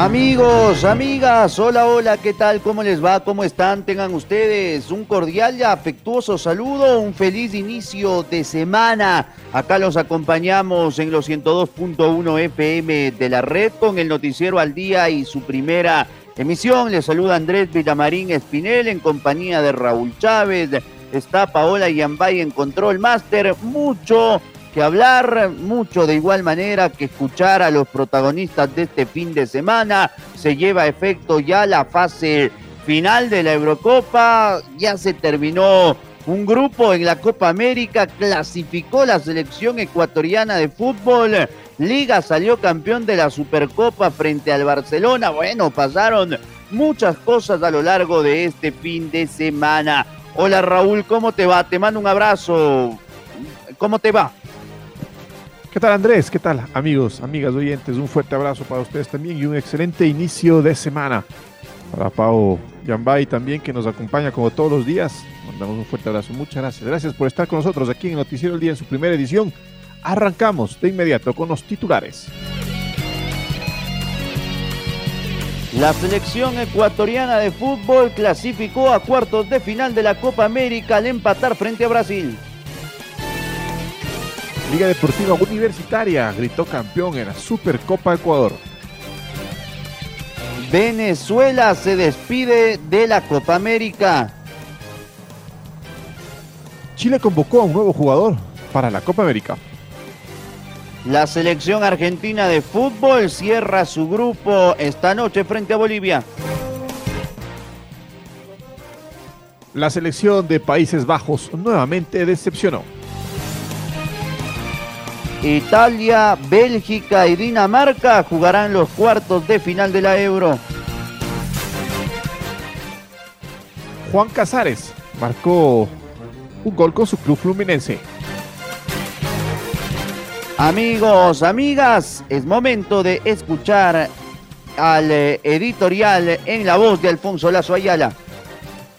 Amigos, amigas, hola, hola, ¿qué tal? ¿Cómo les va? ¿Cómo están? Tengan ustedes un cordial y afectuoso saludo, un feliz inicio de semana. Acá los acompañamos en los 102.1 FM de la red con el noticiero al día y su primera emisión. Les saluda Andrés Villamarín Espinel en compañía de Raúl Chávez. Está Paola Yambay en Control Master. Mucho que hablar, mucho de igual manera que escuchar a los protagonistas de este fin de semana. Se lleva a efecto ya la fase final de la Eurocopa, ya se terminó un grupo en la Copa América, clasificó la selección ecuatoriana de fútbol, Liga salió campeón de la Supercopa frente al Barcelona, bueno, pasaron muchas cosas a lo largo de este fin de semana. Hola Raúl, ¿cómo te va? Te mando un abrazo. ¿Cómo te va? ¿Qué tal Andrés? ¿Qué tal amigos, amigas, oyentes? Un fuerte abrazo para ustedes también y un excelente inicio de semana. Para Pau Yambay también que nos acompaña como todos los días. Mandamos un fuerte abrazo. Muchas gracias. Gracias por estar con nosotros aquí en Noticiero del Día en su primera edición. Arrancamos de inmediato con los titulares. La selección ecuatoriana de fútbol clasificó a cuartos de final de la Copa América al empatar frente a Brasil. Liga Deportiva Universitaria gritó campeón en la Supercopa Ecuador. Venezuela se despide de la Copa América. Chile convocó a un nuevo jugador para la Copa América. La selección argentina de fútbol cierra su grupo esta noche frente a Bolivia. La selección de Países Bajos nuevamente decepcionó. Italia, Bélgica y Dinamarca jugarán los cuartos de final de la Euro. Juan Casares marcó un gol con su club fluminense. Amigos, amigas, es momento de escuchar al eh, editorial en la voz de Alfonso Lazo Ayala.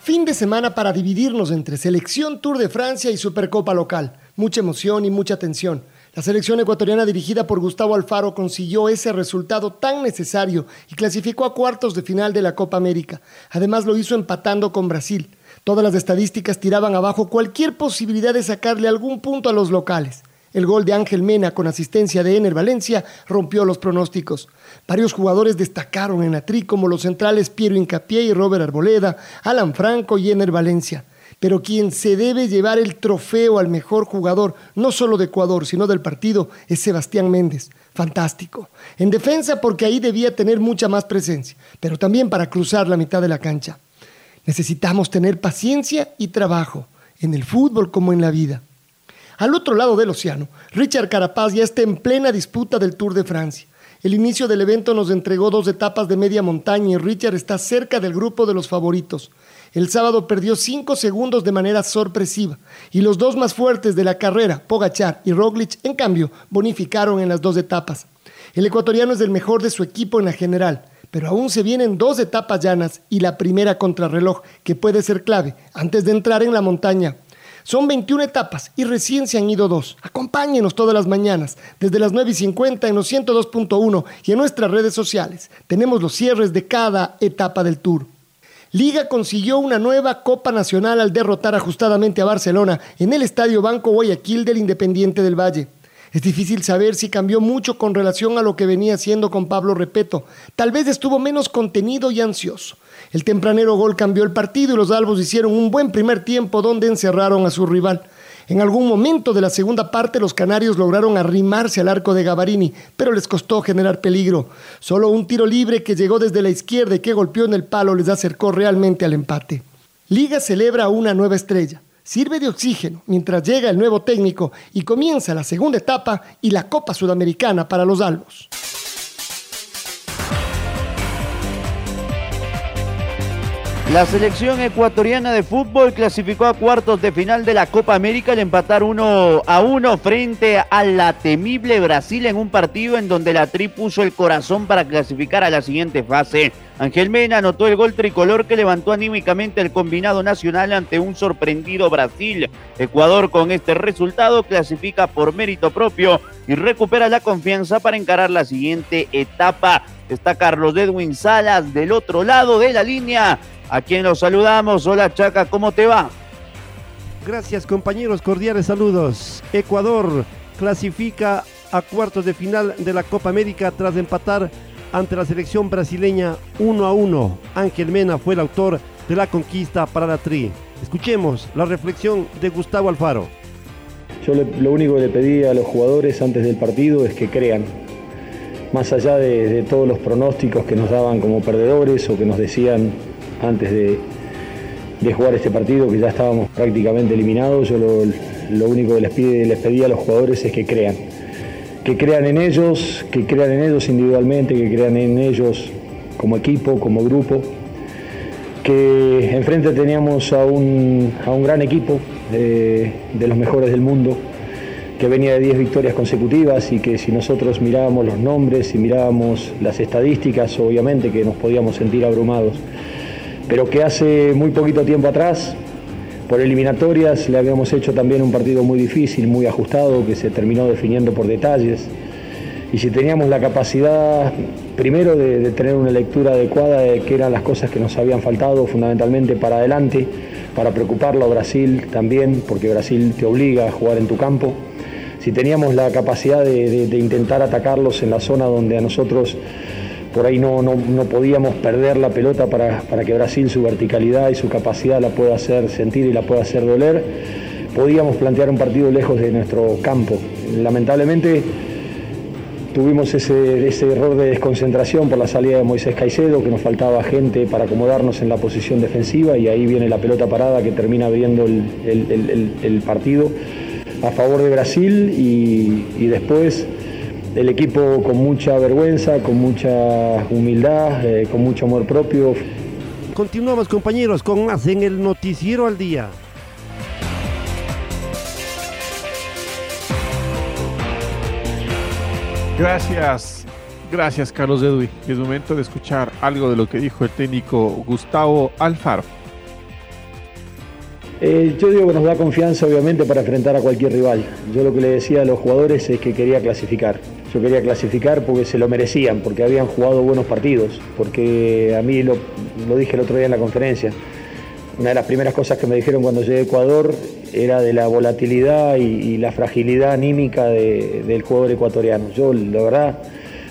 Fin de semana para dividirnos entre Selección Tour de Francia y Supercopa local. Mucha emoción y mucha tensión. La selección ecuatoriana dirigida por Gustavo Alfaro consiguió ese resultado tan necesario y clasificó a cuartos de final de la Copa América. Además lo hizo empatando con Brasil. Todas las estadísticas tiraban abajo cualquier posibilidad de sacarle algún punto a los locales. El gol de Ángel Mena con asistencia de Ener Valencia rompió los pronósticos. Varios jugadores destacaron en la tri como los centrales Piero Incapié y Robert Arboleda, Alan Franco y Ener Valencia pero quien se debe llevar el trofeo al mejor jugador, no solo de Ecuador, sino del partido, es Sebastián Méndez. Fantástico. En defensa porque ahí debía tener mucha más presencia, pero también para cruzar la mitad de la cancha. Necesitamos tener paciencia y trabajo, en el fútbol como en la vida. Al otro lado del océano, Richard Carapaz ya está en plena disputa del Tour de Francia. El inicio del evento nos entregó dos etapas de media montaña y Richard está cerca del grupo de los favoritos. El sábado perdió 5 segundos de manera sorpresiva y los dos más fuertes de la carrera, Pogachar y Roglic, en cambio, bonificaron en las dos etapas. El ecuatoriano es el mejor de su equipo en la general, pero aún se vienen dos etapas llanas y la primera contrarreloj, que puede ser clave antes de entrar en la montaña. Son 21 etapas y recién se han ido dos. Acompáñenos todas las mañanas, desde las 9 y 50 en los 102.1 y en nuestras redes sociales. Tenemos los cierres de cada etapa del tour. Liga consiguió una nueva Copa Nacional al derrotar ajustadamente a Barcelona en el Estadio Banco Guayaquil del Independiente del Valle. Es difícil saber si cambió mucho con relación a lo que venía haciendo con Pablo Repeto. Tal vez estuvo menos contenido y ansioso. El tempranero gol cambió el partido y los albos hicieron un buen primer tiempo donde encerraron a su rival. En algún momento de la segunda parte los canarios lograron arrimarse al arco de Gavarini, pero les costó generar peligro. Solo un tiro libre que llegó desde la izquierda y que golpeó en el palo les acercó realmente al empate. Liga celebra una nueva estrella. Sirve de oxígeno mientras llega el nuevo técnico y comienza la segunda etapa y la Copa Sudamericana para los Albos. La selección ecuatoriana de fútbol clasificó a cuartos de final de la Copa América al empatar uno a uno frente a la temible Brasil en un partido en donde la Tri puso el corazón para clasificar a la siguiente fase. Ángel Mena anotó el gol tricolor que levantó anímicamente el combinado nacional ante un sorprendido Brasil. Ecuador con este resultado clasifica por mérito propio y recupera la confianza para encarar la siguiente etapa. Está Carlos Edwin Salas del otro lado de la línea a quien los saludamos. Hola Chaca, ¿cómo te va? Gracias compañeros, cordiales saludos. Ecuador clasifica a cuartos de final de la Copa América tras empatar ante la selección brasileña 1 a 1. Ángel Mena fue el autor de la conquista para la Tri. Escuchemos la reflexión de Gustavo Alfaro. Yo lo único que le pedí a los jugadores antes del partido es que crean, más allá de, todos los pronósticos que nos daban como perdedores o que nos decían antes de, jugar este partido, que ya estábamos prácticamente eliminados. Yo lo, único que les, pide, les pedí a los jugadores es que crean. Que crean en ellos, que crean en ellos individualmente, que crean en ellos como equipo, como grupo. Que enfrente teníamos a un, gran equipo de, de los mejores del mundo, que venía de 10 victorias consecutivas y que si nosotros mirábamos los nombres y mirábamos las estadísticas, obviamente que nos podíamos sentir abrumados pero que hace muy poquito tiempo atrás, por eliminatorias, le habíamos hecho también un partido muy difícil, muy ajustado, que se terminó definiendo por detalles. Y si teníamos la capacidad, primero, de, tener una lectura adecuada de qué eran las cosas que nos habían faltado fundamentalmente para adelante, para preocuparlo a Brasil también, porque Brasil te obliga a jugar en tu campo. Si teníamos la capacidad de intentar atacarlos en la zona donde a nosotros por ahí no, no, podíamos perder la pelota para, que Brasil su verticalidad y su capacidad la pueda hacer sentir y la pueda hacer doler. Podíamos plantear un partido lejos de nuestro campo. Lamentablemente tuvimos ese, error de desconcentración por la salida de Moisés Caicedo, que nos faltaba gente para acomodarnos en la posición defensiva y ahí viene la pelota parada que termina abriendo el, partido a favor de Brasil y después el equipo con mucha vergüenza, con mucha humildad, eh, con mucho amor propio. Continuamos compañeros con más en el noticiero al día. Gracias, gracias Carlos Edwi. Es momento de escuchar algo de lo que dijo el técnico Gustavo Alfaro. Eh, yo digo que nos da confianza obviamente para enfrentar a cualquier rival. Yo lo que le decía a los jugadores es que quería clasificar. Yo quería clasificar porque se lo merecían, porque habían jugado buenos partidos, porque a mí lo, dije el otro día en la conferencia. Una de las primeras cosas que me dijeron cuando llegué a Ecuador era de la volatilidad y, la fragilidad anímica del jugador ecuatoriano. Yo, la verdad,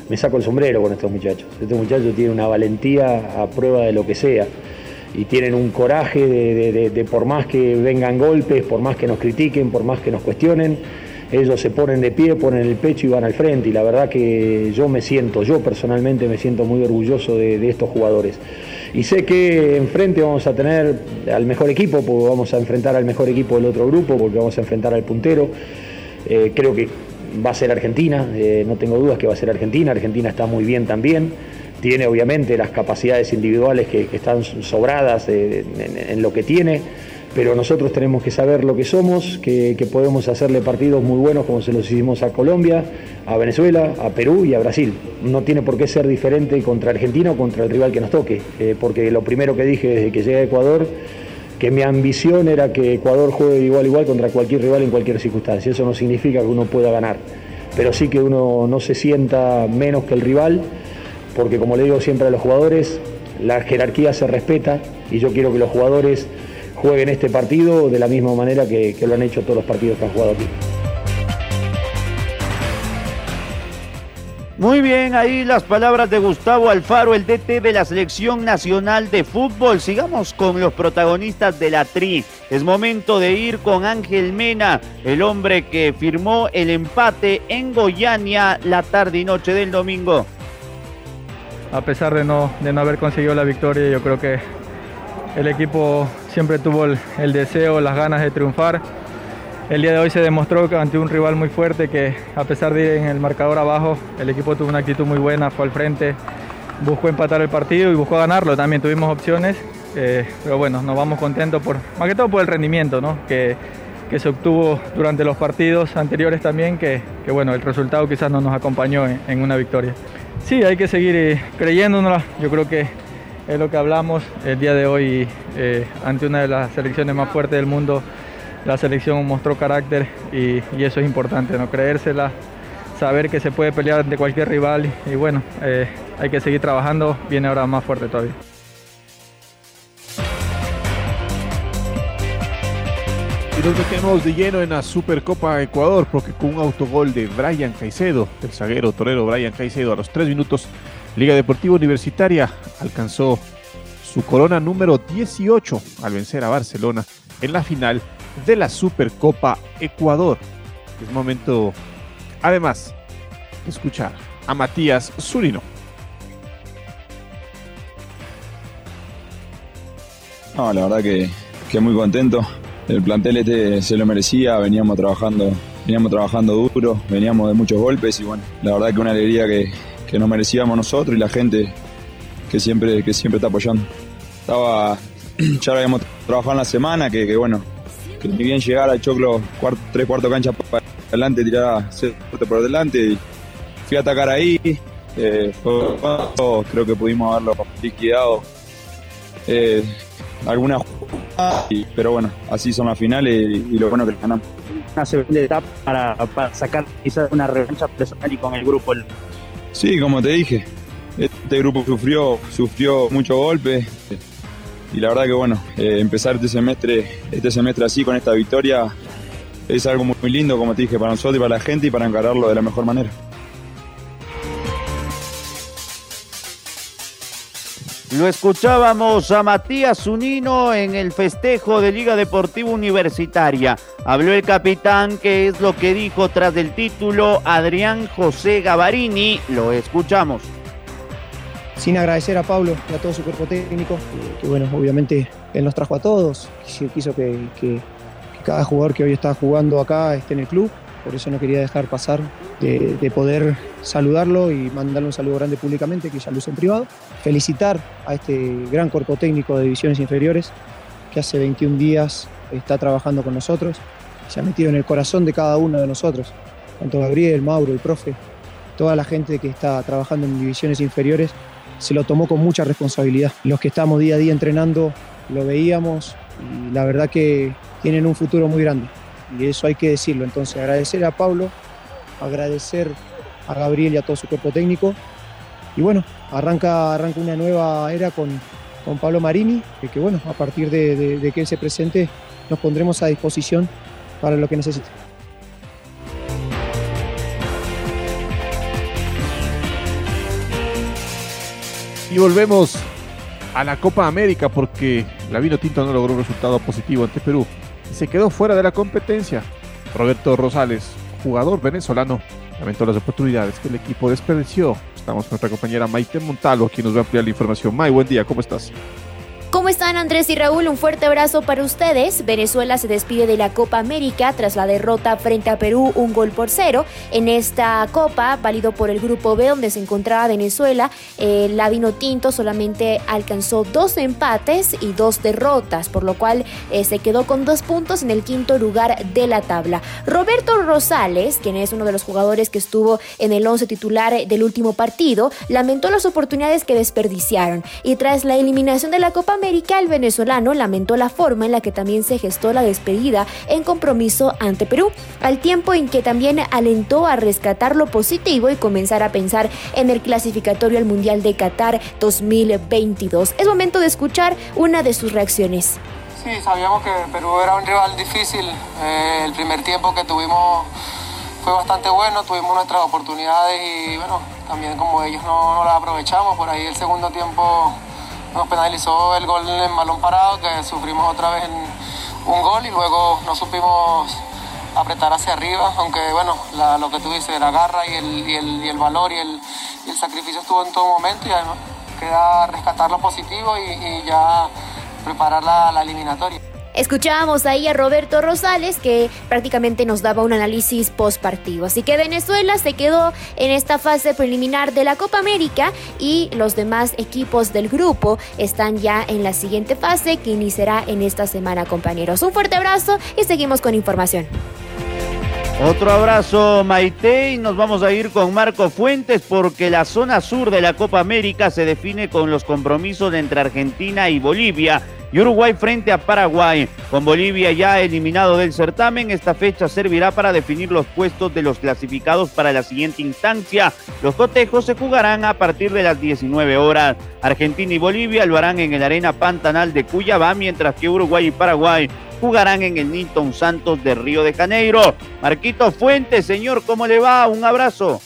me saco el sombrero con estos muchachos. Estos muchachos tienen una valentía a prueba de lo que sea y tienen un coraje de, por más que vengan golpes, por más que nos critiquen, por más que nos cuestionen, ellos se ponen de pie, ponen el pecho y van al frente. Y la verdad que yo me siento, yo personalmente me siento muy orgulloso de, estos jugadores. Y sé que enfrente vamos a tener al mejor equipo, porque vamos a enfrentar al mejor equipo del otro grupo, porque vamos a enfrentar al puntero. Eh, creo que va a ser Argentina, eh, no tengo dudas que va a ser Argentina. Argentina está muy bien también tiene obviamente las capacidades individuales que, están sobradas en, lo que tiene, pero nosotros tenemos que saber lo que somos, que, podemos hacerle partidos muy buenos como se los hicimos a Colombia, a Venezuela, a Perú y a Brasil. No tiene por qué ser diferente contra Argentina o contra el rival que nos toque, eh, porque lo primero que dije desde que llegué a Ecuador, que mi ambición era que Ecuador juegue igual igual contra cualquier rival en cualquier circunstancia. Eso no significa que uno pueda ganar, pero sí que uno no se sienta menos que el rival porque como le digo siempre a los jugadores, la jerarquía se respeta y yo quiero que los jugadores jueguen este partido de la misma manera que, lo han hecho todos los partidos que han jugado aquí. Muy bien, ahí las palabras de Gustavo Alfaro, el DT de la Selección Nacional de Fútbol. Sigamos con los protagonistas de la TRI. Es momento de ir con Ángel Mena, el hombre que firmó el empate en Goiania la tarde y noche del domingo. A pesar de no, de no haber conseguido la victoria, yo creo que el equipo siempre tuvo el, deseo, las ganas de triunfar el día de hoy se demostró que ante un rival muy fuerte que a pesar de ir en el marcador abajo, el equipo tuvo una actitud muy buena, fue al frente, buscó empatar el partido y buscó ganarlo. También tuvimos opciones, eh, pero bueno, nos vamos contentos por, más que todo por el rendimiento ¿no? que, que se obtuvo durante los partidos anteriores también, que, que bueno, el resultado quizás no nos acompañó en una victoria. Sí, hay que seguir eh, creyéndonos, yo creo que es lo que hablamos el día de hoy eh, ante una de las selecciones más fuertes del mundo. La selección mostró carácter y, eso es importante, no creérsela, saber que se puede pelear ante cualquier rival y, y bueno, eh, hay que seguir trabajando, viene ahora más fuerte todavía. Y nos metemos de lleno en la Supercopa Ecuador porque con un autogol de Brian Caicedo, el zaguero torero Brian Caicedo a los tres minutos, Liga Deportiva Universitaria alcanzó su corona número 18 al vencer a Barcelona en la final de la Supercopa Ecuador. Es momento, además, de escuchar a Matías Zurino. No, la verdad que, que, muy contento. El plantel este se lo merecía, veníamos trabajando, veníamos trabajando duro, veníamos de muchos golpes y bueno, la verdad que una alegría que, que nos merecíamos nosotros y la gente que siempre, que siempre está apoyando. Estaba, ya lo habíamos trabajado en la semana, que, que bueno, que ni bien llegar al Choclo cuarto, tres cuartos cancha para adelante, tirar por delante y fui a atacar ahí. Eh, creo que pudimos haberlo liquidado eh, algunas pero bueno, así son las finales y, y lo bueno que ganamos. Una segunda etapa para, para sacar quizás una revancha personal y con el grupo. Sí, como te dije, este grupo sufrió, sufrió muchos golpes y la verdad que bueno, eh, empezar este semestre, este semestre así con esta victoria es algo muy, muy lindo, como te dije, para nosotros y para la gente y para encararlo de la mejor manera. Lo escuchábamos a Matías Zunino en el festejo de Liga Deportiva Universitaria. Habló el capitán, que es lo que dijo tras el título Adrián José Gavarini. Lo escuchamos sin agradecer a Pablo y a todo su cuerpo técnico, que bueno, obviamente él nos trajo a todos, quiso que, cada jugador que hoy está jugando acá esté en el club, por eso no quería dejar pasar de, de, poder saludarlo y mandarle un saludo grande públicamente, que ya lo hice en privado, felicitar a este gran cuerpo técnico de divisiones inferiores, que hace 21 días está trabajando con nosotros, se ha metido en el corazón de cada uno de nosotros, tanto Gabriel, Mauro, el profe, toda la gente que está trabajando en divisiones inferiores se lo tomó con mucha responsabilidad. Los que estamos día a día entrenando lo veíamos y la verdad que tienen un futuro muy grande y eso hay que decirlo. Entonces agradecer a Pablo, agradecer a Gabriel y a todo su cuerpo técnico y bueno, arranca, arranca una nueva era con, con Pablo Marini, que, que bueno, a partir de, de, de que él se presente nos pondremos a disposición para lo que necesite. Y volvemos a la Copa América porque la Vino Tinto no logró un resultado positivo ante Perú. Se quedó fuera de la competencia. Roberto Rosales, jugador venezolano, lamentó las oportunidades que el equipo desperdició. Estamos con nuestra compañera Maite Montalvo, quien nos va a ampliar la información. May, buen día, ¿cómo estás? ¿Cómo están Andrés y Raúl? Un fuerte abrazo para ustedes. Venezuela se despide de la Copa América tras la derrota frente a Perú, un gol por cero. En esta Copa, válido por el Grupo B, donde se encontraba Venezuela, eh, la Vino Tinto solamente alcanzó dos empates y dos derrotas, por lo cual eh, se quedó con dos puntos en el quinto lugar de la tabla. Roberto Rosales, quien es uno de los jugadores que estuvo en el once titular del último partido, lamentó las oportunidades que desperdiciaron y tras la eliminación de la Copa América, el venezolano lamentó la forma en la que también se gestó la despedida en compromiso ante Perú, al tiempo en que también alentó a rescatar lo positivo y comenzar a pensar en el clasificatorio al Mundial de Qatar 2022. Es momento de escuchar una de sus reacciones. Sí, sabíamos que Perú era un rival difícil. Eh, el primer tiempo que tuvimos fue bastante bueno, tuvimos nuestras oportunidades y bueno, también como ellos no, no las aprovechamos, por ahí el segundo tiempo nos penalizó el gol en balón parado, que sufrimos otra vez un gol y luego no supimos apretar hacia arriba, aunque bueno, lo que tú dices, la garra y el, y el, y el valor y el, el, sacrificio estuvo en todo momento y además queda rescatar lo positivo y, ya preparar la eliminatoria. Escuchábamos ahí a Roberto Rosales que prácticamente nos daba un análisis post partido. Así que Venezuela se quedó en esta fase preliminar de la Copa América y los demás equipos del grupo están ya en la siguiente fase que iniciará en esta semana, compañeros. Un fuerte abrazo y seguimos con información. Otro abrazo, Maite, y nos vamos a ir con Marco Fuentes porque la zona sur de la Copa América se define con los compromisos entre Argentina y Bolivia y Uruguay frente a Paraguay. Con Bolivia ya eliminado del certamen, esta fecha servirá para definir los puestos de los clasificados para la siguiente instancia. Los cotejos se jugarán a partir de las 19 horas. Argentina y Bolivia lo harán en el Arena Pantanal de Cuyabá, mientras que Uruguay y Paraguay jugarán en el Nilton Santos de Río de Janeiro. Marquito Fuentes, señor, ¿cómo le va? Un abrazo.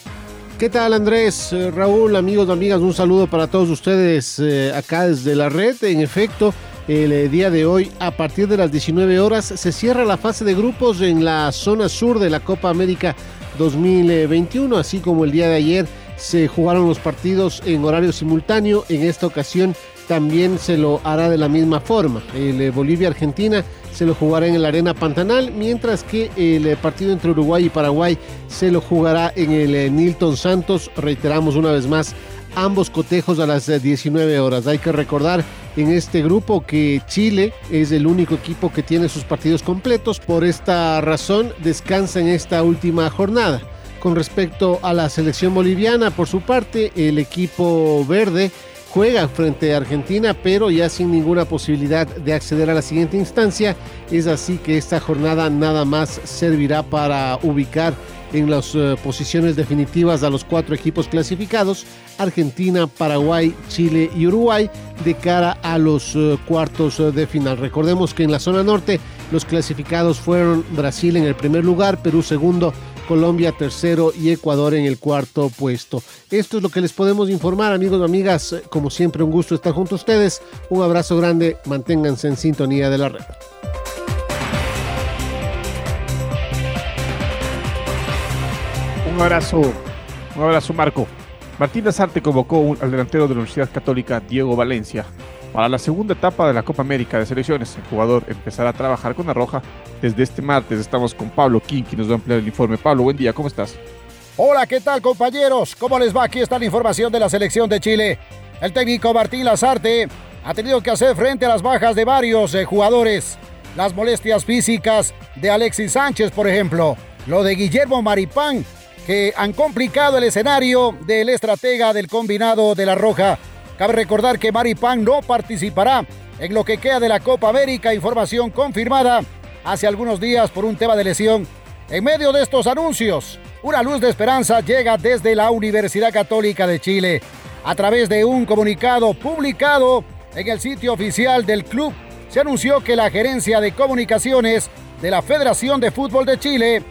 ¿Qué tal Andrés, eh, Raúl, amigos, amigas? Un saludo para todos ustedes eh, acá desde la red. En efecto, el eh, día de hoy, a partir de las 19 horas, se cierra la fase de grupos en la zona sur de la Copa América 2021, así como el día de ayer se jugaron los partidos en horario simultáneo. En esta ocasión también se lo hará de la misma forma. El Bolivia-Argentina se lo jugará en el Arena Pantanal, mientras que el eh, partido entre Uruguay y Paraguay se lo jugará en el eh, Nilton Santos. Reiteramos una vez más, ambos cotejos a las 19 eh, horas. Hay que recordar en este grupo que Chile es el único equipo que tiene sus partidos completos. Por esta razón descansa en esta última jornada. Con respecto a la selección boliviana, por su parte, el equipo verde juega frente a Argentina, pero ya sin ninguna posibilidad de acceder a la siguiente instancia. Es así que esta jornada nada más servirá para ubicar en las eh, posiciones definitivas a los cuatro equipos clasificados, Argentina, Paraguay, Chile y Uruguay, de cara a los eh, cuartos eh, de final. Recordemos que en la zona norte los clasificados fueron Brasil en el primer lugar, Perú segundo, Colombia tercero y Ecuador en el cuarto puesto. Esto es lo que les podemos informar, amigos y amigas. Como siempre, un gusto estar junto a ustedes. Un abrazo grande, manténganse en sintonía de la red. Un abrazo, un abrazo Marco. Martín Lazarte convocó al delantero de la Universidad Católica, Diego Valencia, para la segunda etapa de la Copa América de Selecciones. El jugador empezará a trabajar con la Roja desde este martes. Estamos con Pablo King, que nos va a ampliar el informe. Pablo, buen día, ¿cómo estás? Hola, ¿qué tal compañeros? ¿Cómo les va? Aquí está la información de la selección de Chile. El técnico Martín Lazarte ha tenido que hacer frente a las bajas de varios eh, jugadores. Las molestias físicas de Alexis Sánchez, por ejemplo. Lo de Guillermo Maripán, que han complicado el escenario del estratega del combinado de la Roja. Cabe recordar que Maripán no participará en lo que queda de la Copa América, información confirmada hace algunos días por un tema de lesión. En medio de estos anuncios, una luz de esperanza llega desde la Universidad Católica de Chile. A través de un comunicado publicado en el sitio oficial del club, se anunció que la gerencia de comunicaciones de la Federación de Fútbol de Chile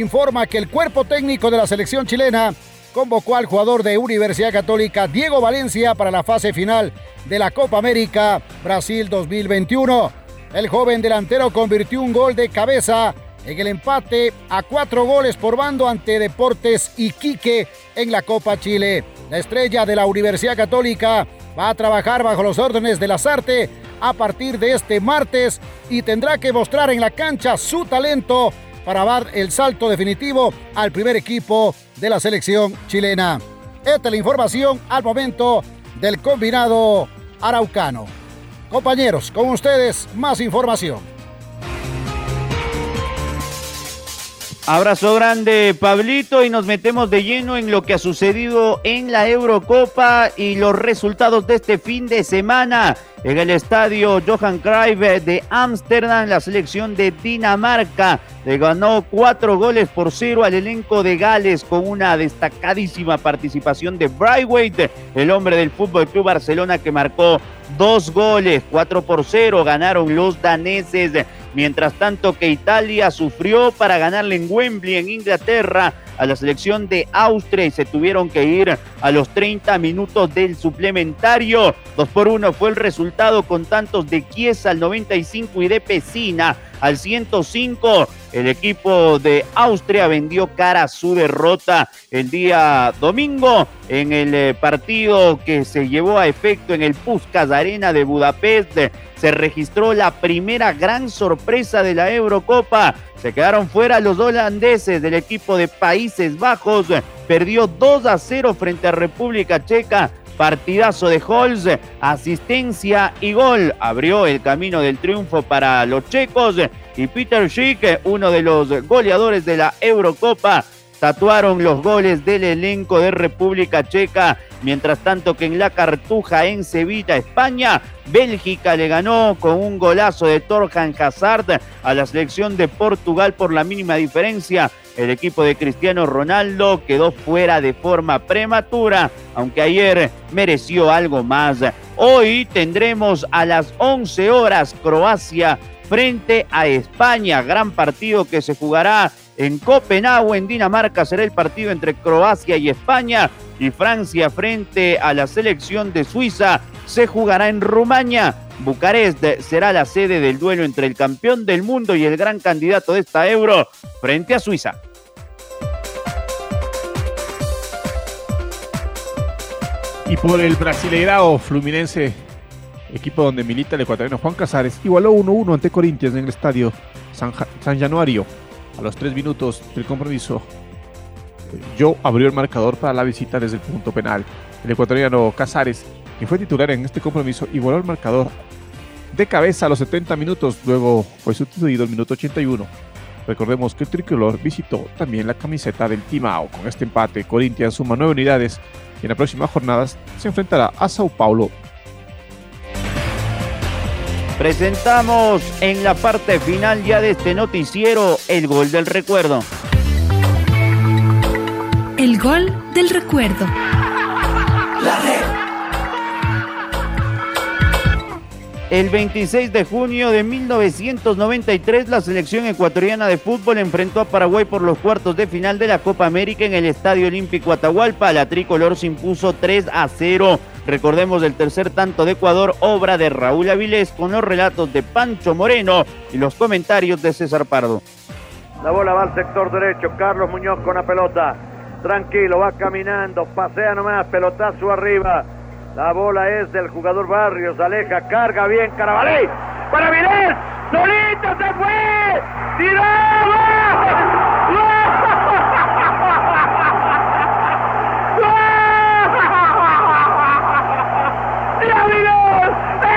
informa que el cuerpo técnico de la selección chilena convocó al jugador de Universidad Católica Diego Valencia para la fase final de la Copa América Brasil 2021. El joven delantero convirtió un gol de cabeza en el empate a cuatro goles por bando ante Deportes Iquique en la Copa Chile. La estrella de la Universidad Católica va a trabajar bajo los órdenes de Lazarte a partir de este martes y tendrá que mostrar en la cancha su talento para dar el salto definitivo al primer equipo de la selección chilena. Esta es la información al momento del combinado araucano. Compañeros, con ustedes más información. Abrazo grande, Pablito, y nos metemos de lleno en lo que ha sucedido en la Eurocopa y los resultados de este fin de semana. En el estadio Johan Cruyff de Ámsterdam, la selección de Dinamarca le ganó cuatro goles por cero al elenco de Gales con una destacadísima participación de Brightweight, el hombre del Fútbol Club Barcelona que marcó dos goles, cuatro por cero ganaron los daneses. Mientras tanto que Italia sufrió para ganarle en Wembley, en Inglaterra, a la selección de Austria y se tuvieron que ir a los 30 minutos del suplementario. 2 por 1 fue el resultado con tantos de Chiesa al 95 y de Pesina al 105. El equipo de Austria vendió cara a su derrota el día domingo en el eh, partido que se llevó a efecto en el Puskas Arena de Budapest. Se registró la primera gran sorpresa de la Eurocopa. Se quedaron fuera los holandeses del equipo de Países Bajos. Perdió 2 a 0 frente a República Checa Partidazo de Holz, asistencia y gol. Abrió el camino del triunfo para los checos y Peter Schick, uno de los goleadores de la Eurocopa, tatuaron los goles del elenco de República Checa. Mientras tanto que en la Cartuja en Sevilla, España, Bélgica le ganó con un golazo de Torjan Hazard a la selección de Portugal por la mínima diferencia el equipo de Cristiano Ronaldo quedó fuera de forma prematura, aunque ayer mereció algo más. Hoy tendremos a las 11 horas Croacia frente a España, gran partido que se jugará en Copenhague, en Dinamarca, será el partido entre Croacia y España y Francia frente a la selección de Suiza se jugará en Rumania. Bucarest será la sede del duelo entre el campeón del mundo y el gran candidato de esta euro frente a Suiza. Y por el Brasileirao Fluminense, equipo donde milita el ecuatoriano Juan Casares, igualó 1-1 ante Corinthians en el estadio San, Januario. A los tres minutos del compromiso, Joe abrió el marcador para la visita desde el punto penal. El ecuatoriano Casares, quien fue titular en este compromiso, igualó el marcador de cabeza a los 70 minutos, luego fue sustituido el minuto 81. Recordemos que el tricolor visitó también la camiseta del Timao. Con este empate, Corinthians suma nueve unidades y en las próximas jornadas se enfrentará a Sao Paulo. Presentamos en la parte final ya de este noticiero el gol del recuerdo. El gol del recuerdo. La El 26 de junio de 1993, la selección ecuatoriana de fútbol enfrentó a Paraguay por los cuartos de final de la Copa América en el Estadio Olímpico Atahualpa. La tricolor se impuso 3 a 0. Recordemos el tercer tanto de Ecuador, obra de Raúl Avilés, con los relatos de Pancho Moreno y los comentarios de César Pardo. La bola va al sector derecho, Carlos Muñoz con la pelota. Tranquilo, va caminando, pasea nomás, pelotazo arriba la bola es del jugador Barrios, aleja, carga bien Carabalí. Para Vilés, solito se fue. ¡Tiró! ¡Y Avilés!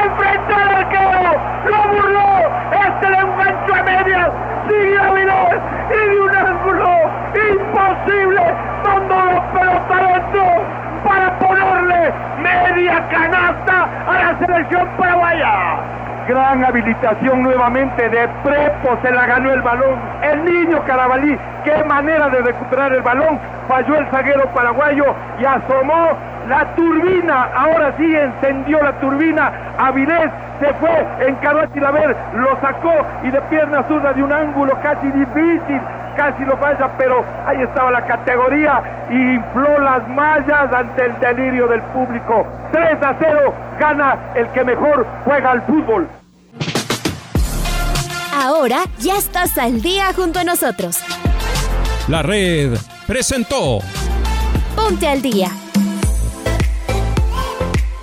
¡Enfrentó al arquero! ¡Lo burló! ¡Este le enganchó a medias! ¡Sigue Avilés! ¡Y de un ángulo imposible! ¡Mandó los pelotas adentro! para ponerle media canasta a la selección paraguaya. Gran habilitación nuevamente de Prepo, se la ganó el balón. El niño Carabalí, qué manera de recuperar el balón. Falló el zaguero paraguayo y asomó la turbina. Ahora sí encendió la turbina. Avilés se fue, encaró a Tilaver, lo sacó y de pierna zurda de un ángulo casi difícil casi lo falla, pero ahí estaba la categoría y infló las mallas ante el delirio del público. 3 a 0 gana el que mejor juega al fútbol. Ahora ya estás al día junto a nosotros. La red presentó Ponte al día.